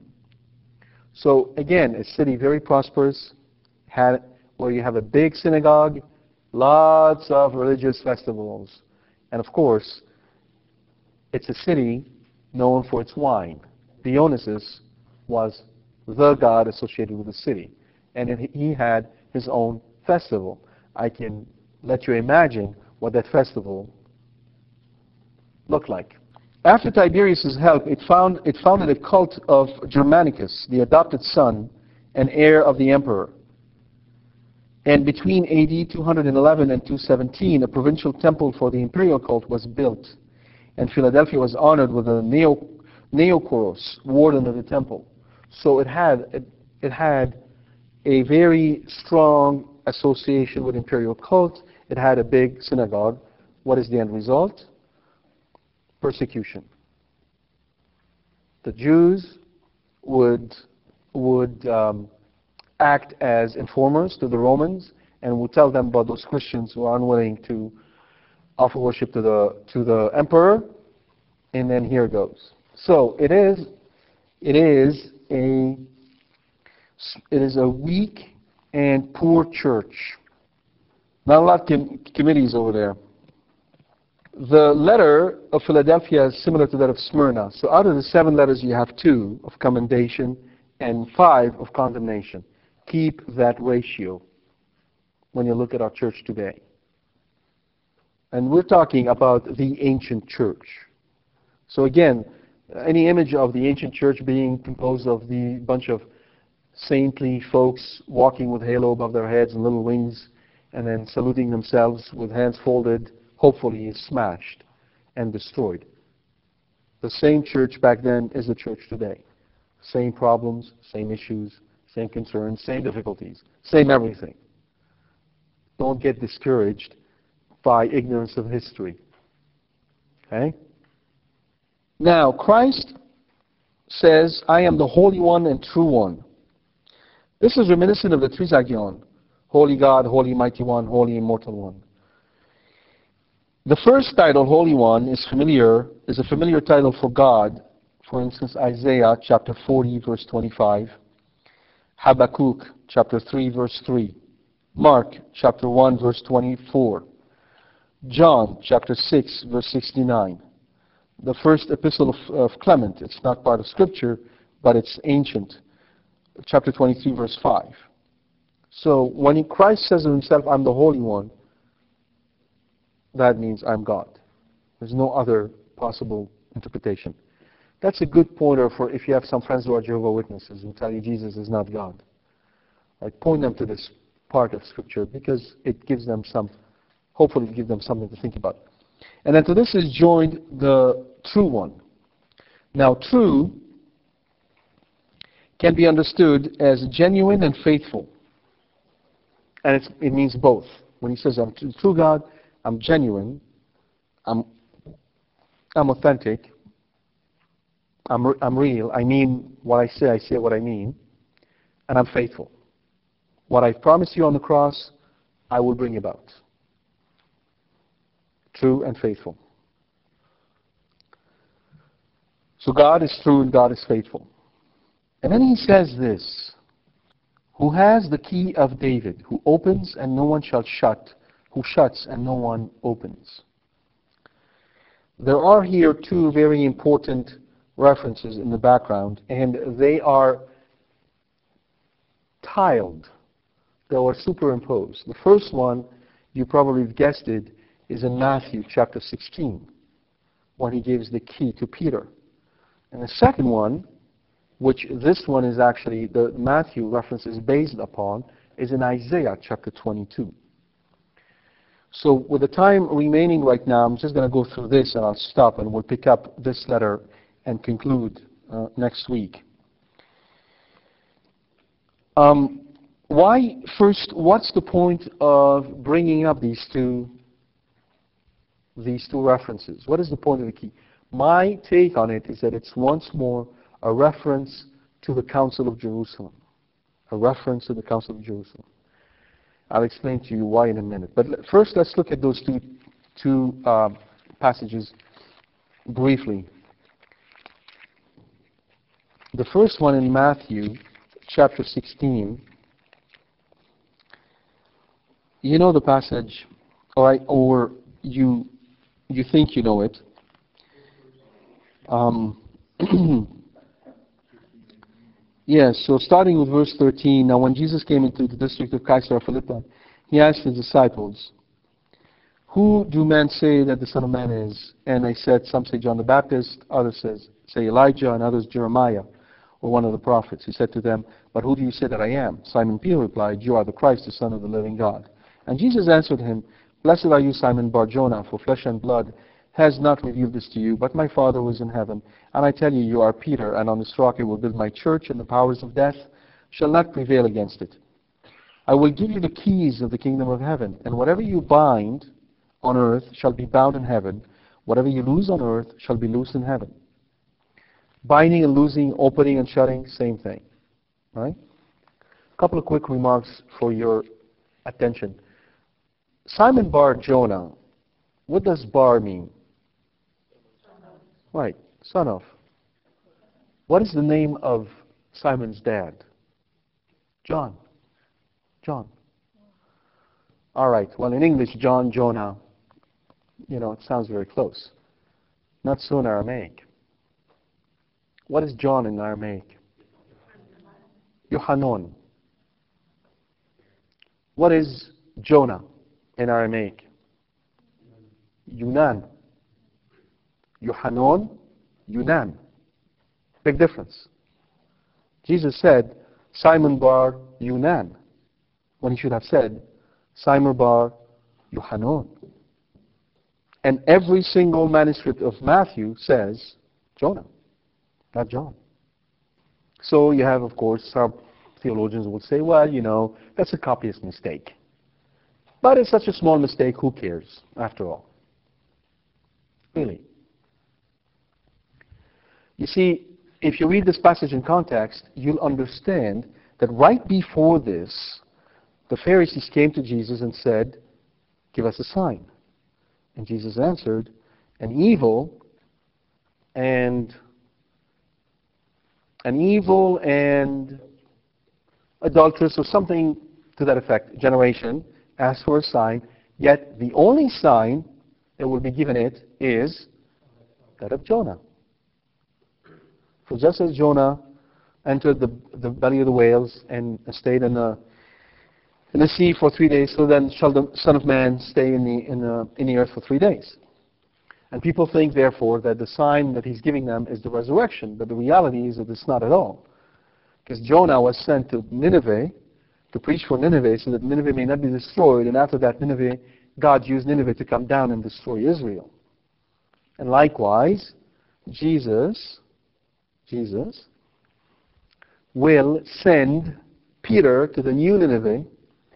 A: So again, a city very prosperous, had, where you have a big synagogue, lots of religious festivals. And of course, it's a city known for its wine. Dionysus was the god associated with the city. And he had his own festival. I can let you imagine what that festival looked like. After Tiberius' help, it, found, it founded a cult of Germanicus, the adopted son and heir of the emperor. And between AD 211 and 217, a provincial temple for the imperial cult was built. And Philadelphia was honored with a neo, Neokoros, warden of the temple. So it had, it, it had a very strong association with imperial cult it had a big synagogue. What is the end result? Persecution. The Jews would, would um, act as informers to the Romans and would tell them about those Christians who are unwilling to offer worship to the, to the emperor. And then here it goes. So it is, it is a, it is a weak and poor church. Not a lot of com committees over there. The letter of Philadelphia is similar to that of Smyrna. So out of the seven letters, you have two of commendation and five of condemnation. Keep that ratio when you look at our church today. And we're talking about the ancient church. So again, any image of the ancient church being composed of the bunch of saintly folks walking with halo above their heads and little wings and then saluting themselves with hands folded, hopefully is smashed and destroyed. The same church back then is the church today. Same problems, same issues, same concerns, same difficulties, same everything. Don't get discouraged by ignorance of history. Okay? Now, Christ says, I am the Holy One and True One. This is reminiscent of the Trisagion, Holy God, Holy Mighty One, Holy Immortal One. The first title, Holy One, is familiar, is a familiar title for God. For instance, Isaiah chapter 40, verse 25. Habakkuk chapter 3, verse 3. Mark chapter 1, verse 24. John chapter 6, verse 69. The first epistle of, of Clement. It's not part of Scripture, but it's ancient. Chapter 23, verse 5. So when Christ says of himself, I'm the Holy One, that means I'm God. There's no other possible interpretation. That's a good pointer for if you have some friends who are Jehovah Witnesses who tell you Jesus is not God. Like point them to this part of Scripture because it gives them some, hopefully give them something to think about. And then to this is joined the true one. Now true can be understood as genuine and faithful. And it means both. When he says, I'm true God, I'm genuine, I'm, I'm authentic, I'm, I'm real, I mean what I say, I say what I mean, and I'm faithful. What I promised you on the cross, I will bring about. True and faithful. So God is true and God is faithful. And then he says this Who has the key of David, who opens and no one shall shut, who shuts and no one opens. There are here two very important references in the background, and they are tiled they are superimposed. The first one, you probably guessed it, is in Matthew chapter 16, when he gives the key to Peter. And the second one, which this one is actually, the Matthew reference is based upon, is in Isaiah chapter 22. So with the time remaining right now, I'm just going to go through this and I'll stop and we'll pick up this letter and conclude uh, next week. Um, why, first, what's the point of bringing up these two, these two references? What is the point of the key? My take on it is that it's once more a reference to the Council of Jerusalem. A reference to the Council of Jerusalem. I'll explain to you why in a minute. But first, let's look at those two, two uh, passages briefly. The first one in Matthew chapter 16 you know the passage, or you you think you know it. Um, yes, so starting with verse 13, now when Jesus came into the district of Caesarea Philippi, he asked his disciples, Who do men say that the Son of Man is? And they said, Some say John the Baptist, others says, say Elijah, and others Jeremiah, or one of the prophets. He said to them, But who do you say that I am? Simon Peter replied, You are the Christ, the Son of the living God. And Jesus answered him, Blessed are you, Simon Barjona, for flesh and blood has not revealed this to you, but my Father who is in heaven. And I tell you, you are Peter, and on this rock I will build my church, and the powers of death shall not prevail against it. I will give you the keys of the kingdom of heaven, and whatever you bind on earth shall be bound in heaven, whatever you loose on earth shall be loosed in heaven. Binding and loosing, opening and shutting, same thing. Right? A couple of quick remarks for your attention. Simon Bar Jonah, what does bar mean? Right, son of. What is the name of Simon's dad? John. John. All right, well, in English, John, Jonah, you know, it sounds very close. Not so in Aramaic. What is John in Aramaic? Yohanon. What is Jonah? In Aramaic. Yunan. Yohanon, Yunan. Big difference. Jesus said, Simon Bar Yunan, when he should have said, Simon Bar Yohanon. And every single manuscript of Matthew says Jonah, not John. So you have, of course, some theologians will say, well, you know, that's a copyist mistake. But it's such a small mistake, who cares, after all? Really. You see, if you read this passage in context, you'll understand that right before this, the Pharisees came to Jesus and said, Give us a sign. And Jesus answered, An evil and an evil and adulterous or something to that effect generation asks for a sign, yet the only sign that will be given it is that of Jonah. For just as Jonah entered the, the belly of the whales and stayed in the, in the sea for three days, so then shall the Son of Man stay in the, in, the, in the earth for three days. And people think, therefore, that the sign that he's giving them is the resurrection, but the reality is that it's not at all. Because Jonah was sent to Nineveh to preach for Nineveh so that Nineveh may not be destroyed, and after that, Nineveh, God used Nineveh to come down and destroy Israel. And likewise, Jesus, Jesus, will send Peter to the new Nineveh,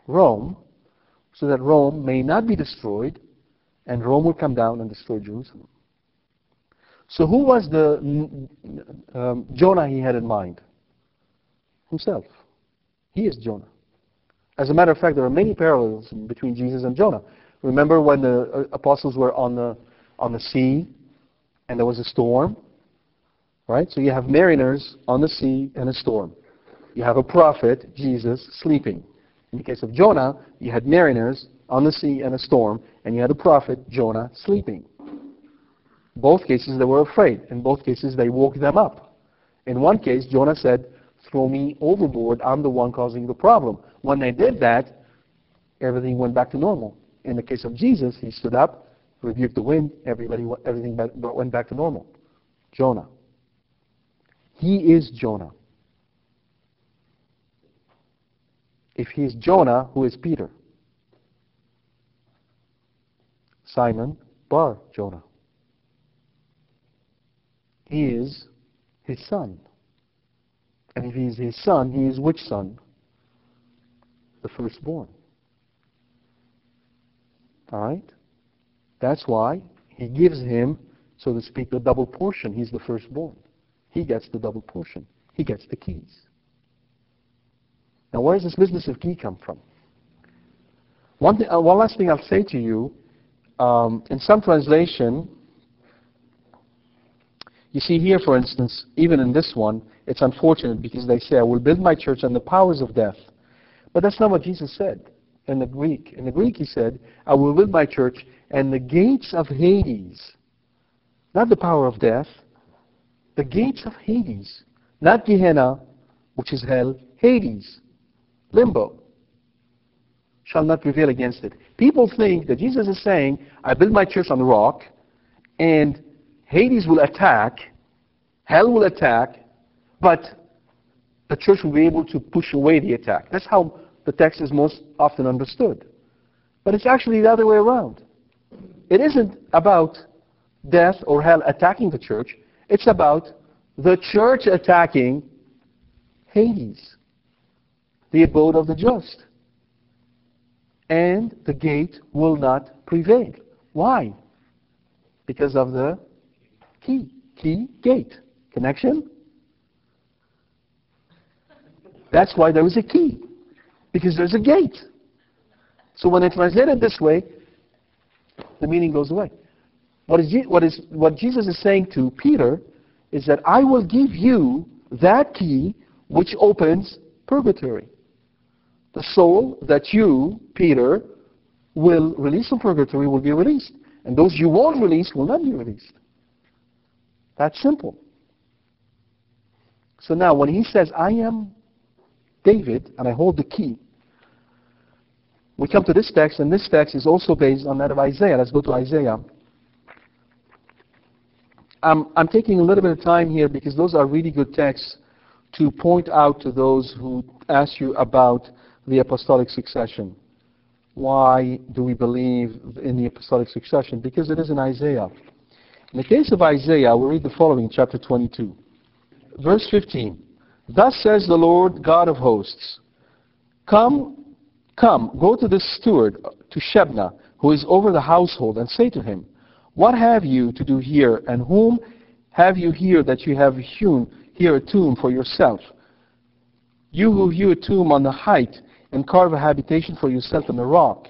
A: Rome, so that Rome may not be destroyed, and Rome will come down and destroy Jerusalem. So who was the um, Jonah he had in mind? Himself. He is Jonah. As a matter of fact, there are many parallels between Jesus and Jonah. Remember when the uh, apostles were on the on the sea and there was a storm? Right? So you have mariners on the sea and a storm. You have a prophet, Jesus, sleeping. In the case of Jonah, you had mariners on the sea and a storm, and you had a prophet, Jonah, sleeping. Both cases, they were afraid. In both cases, they woke them up. In one case, Jonah said, Throw me overboard. I'm the one causing the problem. When they did that, everything went back to normal. In the case of Jesus, he stood up, rebuked the wind, everybody, everything went back to normal. Jonah. He is Jonah. If he is Jonah, who is Peter? Simon Bar Jonah. He is his son. And if he's his son, he is which son? The firstborn. All right? That's why he gives him, so to speak, the double portion. He's the firstborn. He gets the double portion. He gets the keys. Now, where does this business of key come from? One, th- uh, one last thing I'll say to you um, in some translation, you see here, for instance, even in this one, it's unfortunate because they say, I will build my church on the powers of death. But that's not what Jesus said in the Greek. In the Greek, he said, I will build my church, and the gates of Hades, not the power of death, the gates of Hades, not Gehenna, which is hell, Hades, limbo, shall not prevail against it. People think that Jesus is saying, I build my church on the rock, and Hades will attack, hell will attack, but the church will be able to push away the attack. That's how the text is most often understood. But it's actually the other way around. It isn't about death or hell attacking the church. It's about the church attacking Hades, the abode of the just and the gate will not prevail. Why? Because of the key. Key, gate. Connection? That's why there is a key. Because there's a gate. So when I translate it this way, the meaning goes away. What, is, what, is, what Jesus is saying to Peter is that I will give you that key which opens purgatory the soul that you, Peter, will release from purgatory will be released. And those you won't release will not be released. That's simple. So now, when he says, I am David and I hold the key, we come to this text, and this text is also based on that of Isaiah. Let's go to Isaiah. I'm, I'm taking a little bit of time here because those are really good texts to point out to those who ask you about the apostolic succession. Why do we believe in the apostolic succession? Because it is in Isaiah. In the case of Isaiah, we read the following, chapter 22. Verse 15. Thus says the Lord God of hosts, Come, come, go to the steward, to Shebna, who is over the household, and say to him, What have you to do here, and whom have you here that you have hewn here a tomb for yourself? You who hew a tomb on the height, and carve a habitation for yourself in the rock.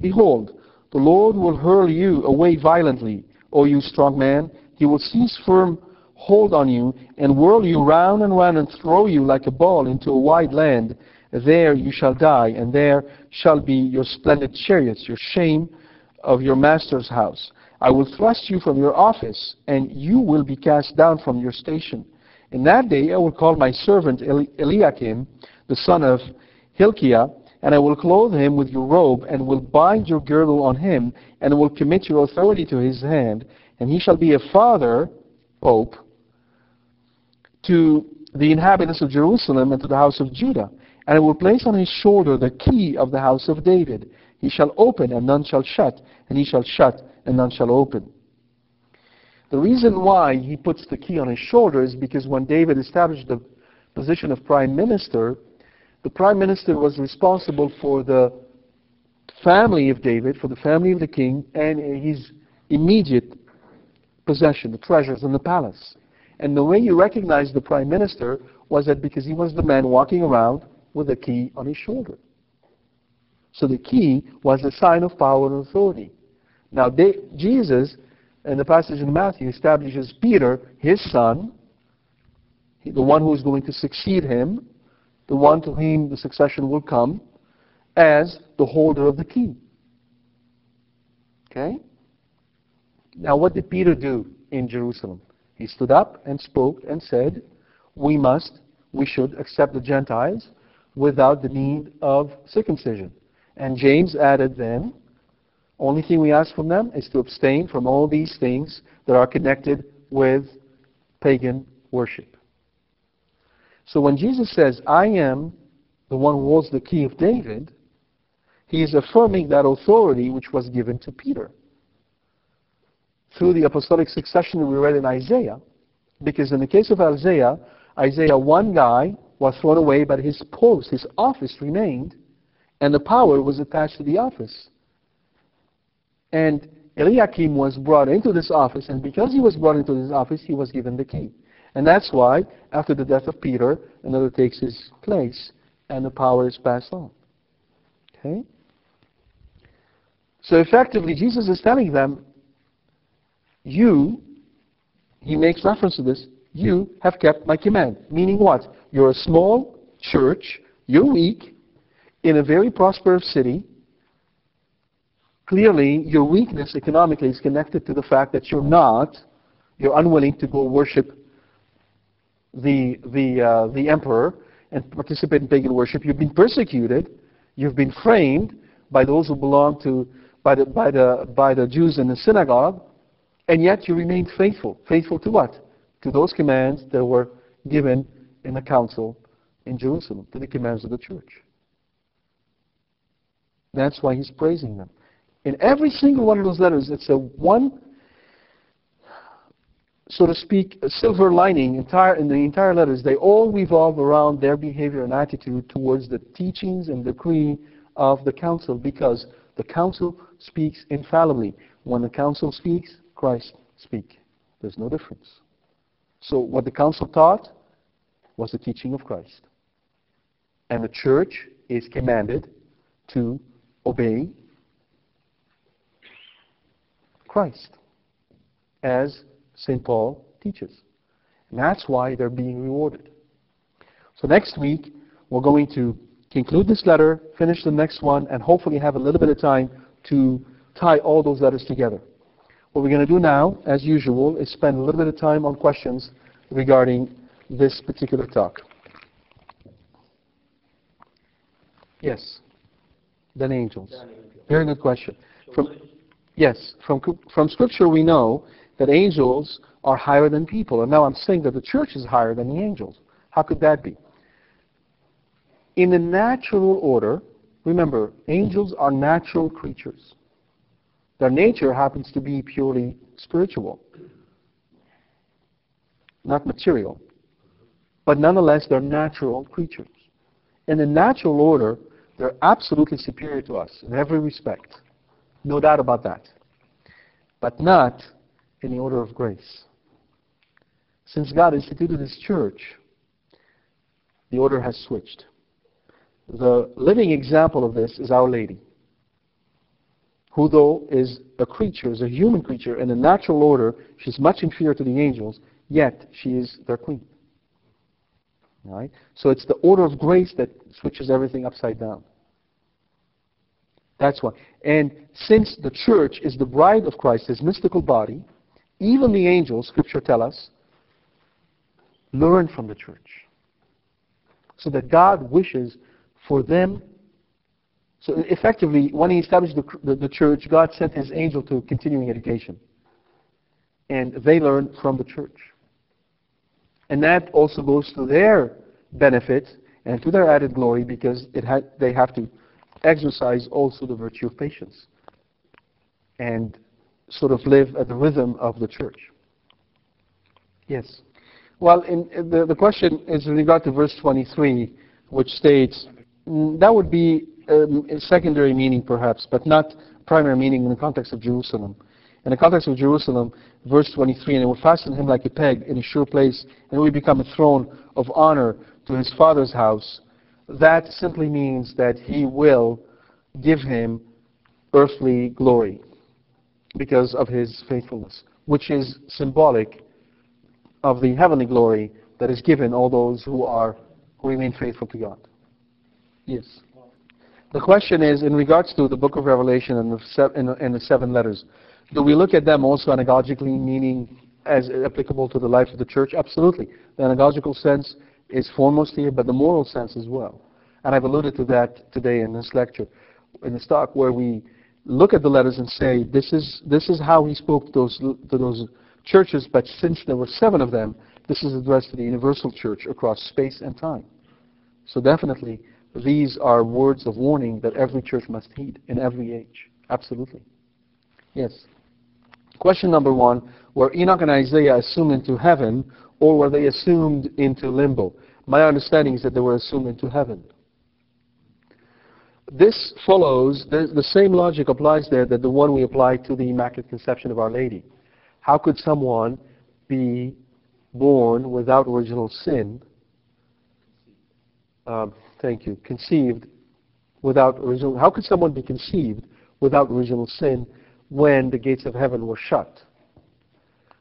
A: Behold, the Lord will hurl you away violently, O you strong man. He will seize firm hold on you and whirl you round and round and throw you like a ball into a wide land. There you shall die, and there shall be your splendid chariots, your shame of your master's house. I will thrust you from your office, and you will be cast down from your station. In that day I will call my servant Eliakim, the son of Hilkiah, and I will clothe him with your robe, and will bind your girdle on him, and will commit your authority to his hand, and he shall be a father, Pope, to the inhabitants of Jerusalem and to the house of Judah. And I will place on his shoulder the key of the house of David. He shall open, and none shall shut, and he shall shut, and none shall open. The reason why he puts the key on his shoulder is because when David established the position of prime minister, the prime minister was responsible for the family of David, for the family of the king, and his immediate possession, the treasures in the palace. And the way you recognized the prime minister was that because he was the man walking around with a key on his shoulder. So the key was a sign of power and authority. Now, they, Jesus, in the passage in Matthew, establishes Peter, his son, the one who is going to succeed him, the one to whom the succession will come, as the holder of the key. Okay? Now, what did Peter do in Jerusalem? He stood up and spoke and said, We must, we should accept the Gentiles without the need of circumcision. And James added then, only thing we ask from them is to abstain from all these things that are connected with pagan worship. So when Jesus says, I am the one who holds the key of David, he is affirming that authority which was given to Peter through the apostolic succession we read in Isaiah. Because in the case of Isaiah, Isaiah, one guy was thrown away, but his post, his office remained, and the power was attached to the office. And Eliakim was brought into this office, and because he was brought into this office, he was given the key. And that's why, after the death of Peter, another takes his place, and the power is passed on. Okay? So effectively, Jesus is telling them, you, he makes reference to this, you have kept my command. Meaning what? You're a small church, you're weak, in a very prosperous city. Clearly, your weakness economically is connected to the fact that you're not, you're unwilling to go worship the, the, uh, the emperor and participate in pagan worship. You've been persecuted. You've been framed by those who belong to, by the, by the, by the Jews in the synagogue. And yet you remained faithful. Faithful to what? To those commands that were given in the council in Jerusalem, to the commands of the church. That's why he's praising them. In every single one of those letters, it's a one, so to speak, a silver lining entire, in the entire letters. They all revolve around their behavior and attitude towards the teachings and decree of the council because the council speaks infallibly. When the council speaks, Christ speaks. There's no difference. So what the council taught was the teaching of Christ. And the church is commanded to obey Christ, as St. Paul teaches. And that's why they're being rewarded. So next week, we're going to conclude this letter, finish the next one, and hopefully have a little bit of time to tie all those letters together. What we're going to do now, as usual, is spend a little bit of time on questions regarding this particular talk. Yes. Than angels. Very good question. From, yes, from, from Scripture we know that angels are higher than people. And now I'm saying that the church is higher than the angels. How could that be? In the natural order, remember, angels are natural creatures. Their nature happens to be purely spiritual, not material. But nonetheless, they're natural creatures. In the natural order, they're absolutely superior to us in every respect. No doubt about that. But not in the order of grace. Since God instituted His church, the order has switched. The living example of this is Our Lady who though is a creature, is a human creature in a natural order, she's much inferior to the angels, yet she is their queen. All right? So it's the order of grace that switches everything upside down. That's why. And since the church is the bride of Christ, his mystical body, even the angels, Scripture tell us, learn from the church. So that God wishes for them. So effectively, when he established the, the, the church, God sent his angel to continuing education. And they learn from the church. And that also goes to their benefit and to their added glory because it ha- they have to exercise also the virtue of patience and sort of live at the rhythm of the church. Yes. Well, in, in the, the question is in regard to verse 23, which states mm, that would be um, a secondary meaning perhaps, but not primary meaning in the context of Jerusalem. In the context of Jerusalem, verse 23, and it will fasten him like a peg in a sure place, and it will become a throne of honor to his father's house. That simply means that he will give him earthly glory because of his faithfulness, which is symbolic of the heavenly glory that is given all those who are who remain faithful to God. Yes. The question is, in regards to the book of Revelation and the, and, the seven letters, do we look at them also anagogically, meaning as applicable to the life of the church? Absolutely. The anagogical sense is foremost here, but the moral sense as well. And I've alluded to that today in this lecture, in the talk, where we look at the letters and say, this is, this is how he spoke to those, to those churches, but since there were seven of them, this is addressed to the universal church across space and time. So definitely, these are words of warning that every church must heed in every age. Absolutely. Yes. Question number one, were Enoch and Isaiah assumed into heaven, or were they assumed into limbo? My understanding is that they were assumed into heaven. This follows, the, the same logic applies there that the one we apply to the Immaculate Conception of Our Lady. How could someone be born without original sin? Um, thank you. Conceived without original. How could someone be conceived without original sin when the gates of heaven were shut?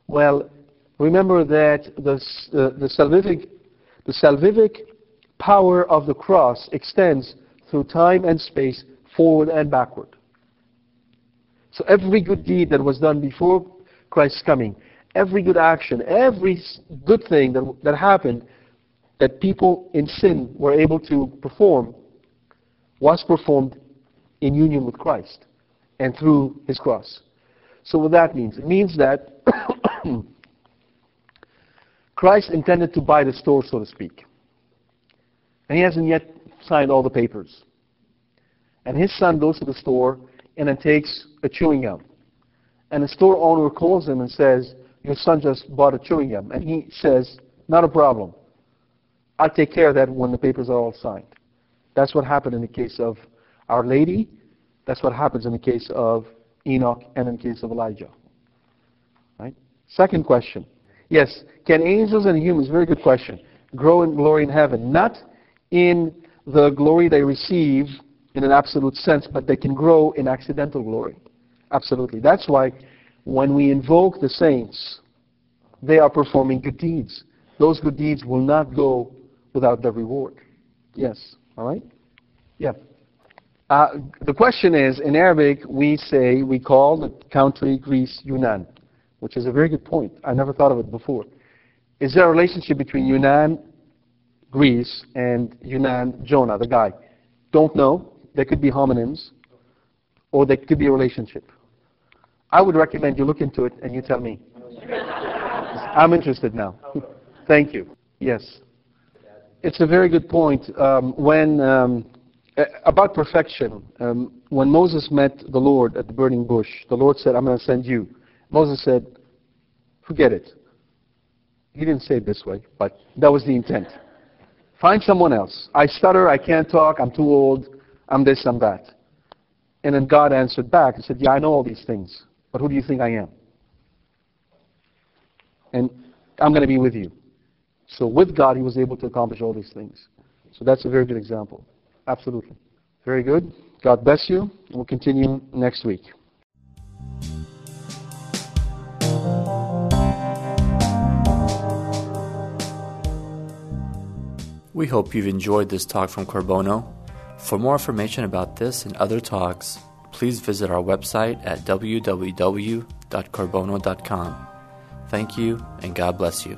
A: Well, remember that the, uh, the, salvific, the salvific power of the cross extends through time and space, forward and backward. So every good deed that was done before Christ's coming, every good action, every good thing that, that happened that people in sin were able to perform was performed in union with Christ and through his cross. So what that means? It means that Christ intended to buy the store, so to speak. And he hasn't yet signed all the papers. And his son goes to the store and then takes a chewing gum. And the store owner calls him and says, Your son just bought a chewing gum. And he says, Not a problem. I'll take care of that when the papers are all signed. That's what happened in the case of Our Lady. That's what happens in the case of Enoch and in the case of Elijah. Right? Second question. Yes, can angels and humans, very good question, grow in glory in heaven? Not in the glory they receive in an absolute sense, but they can grow in accidental glory. Absolutely. That's why when we invoke the saints, they are performing good deeds. Those good deeds will not go without their reward. Yes. All right? Yeah. Uh, the question is, in Arabic, we say, we call the country Greece Yunnan, which is a very good point. I never thought of it before. Is there a relationship between Yunnan Greece and Yunnan, Jonah, the guy. Don't know. They could be homonyms, or they could be a relationship. I would recommend you look into it and you tell me. I'm interested now. Thank you. Yes. It's a very good point. Um, when um, about perfection, um, when Moses met the Lord at the burning bush, the Lord said, "I'm going to send you." Moses said, "Forget it." He didn't say it this way, but that was the intent. Find someone else. I stutter, I can't talk, I'm too old, I'm this, I'm that. And then God answered back and said, Yeah, I know all these things, but who do you think I am? And I'm going to be with you. So with God, he was able to accomplish all these things. So that's a very good example. Absolutely. Very good. God bless you. We'll continue next week.
B: We hope you've enjoyed this talk from Corbono. For more information about this and other talks, please visit our website at www.corbono.com. Thank you, and God bless you.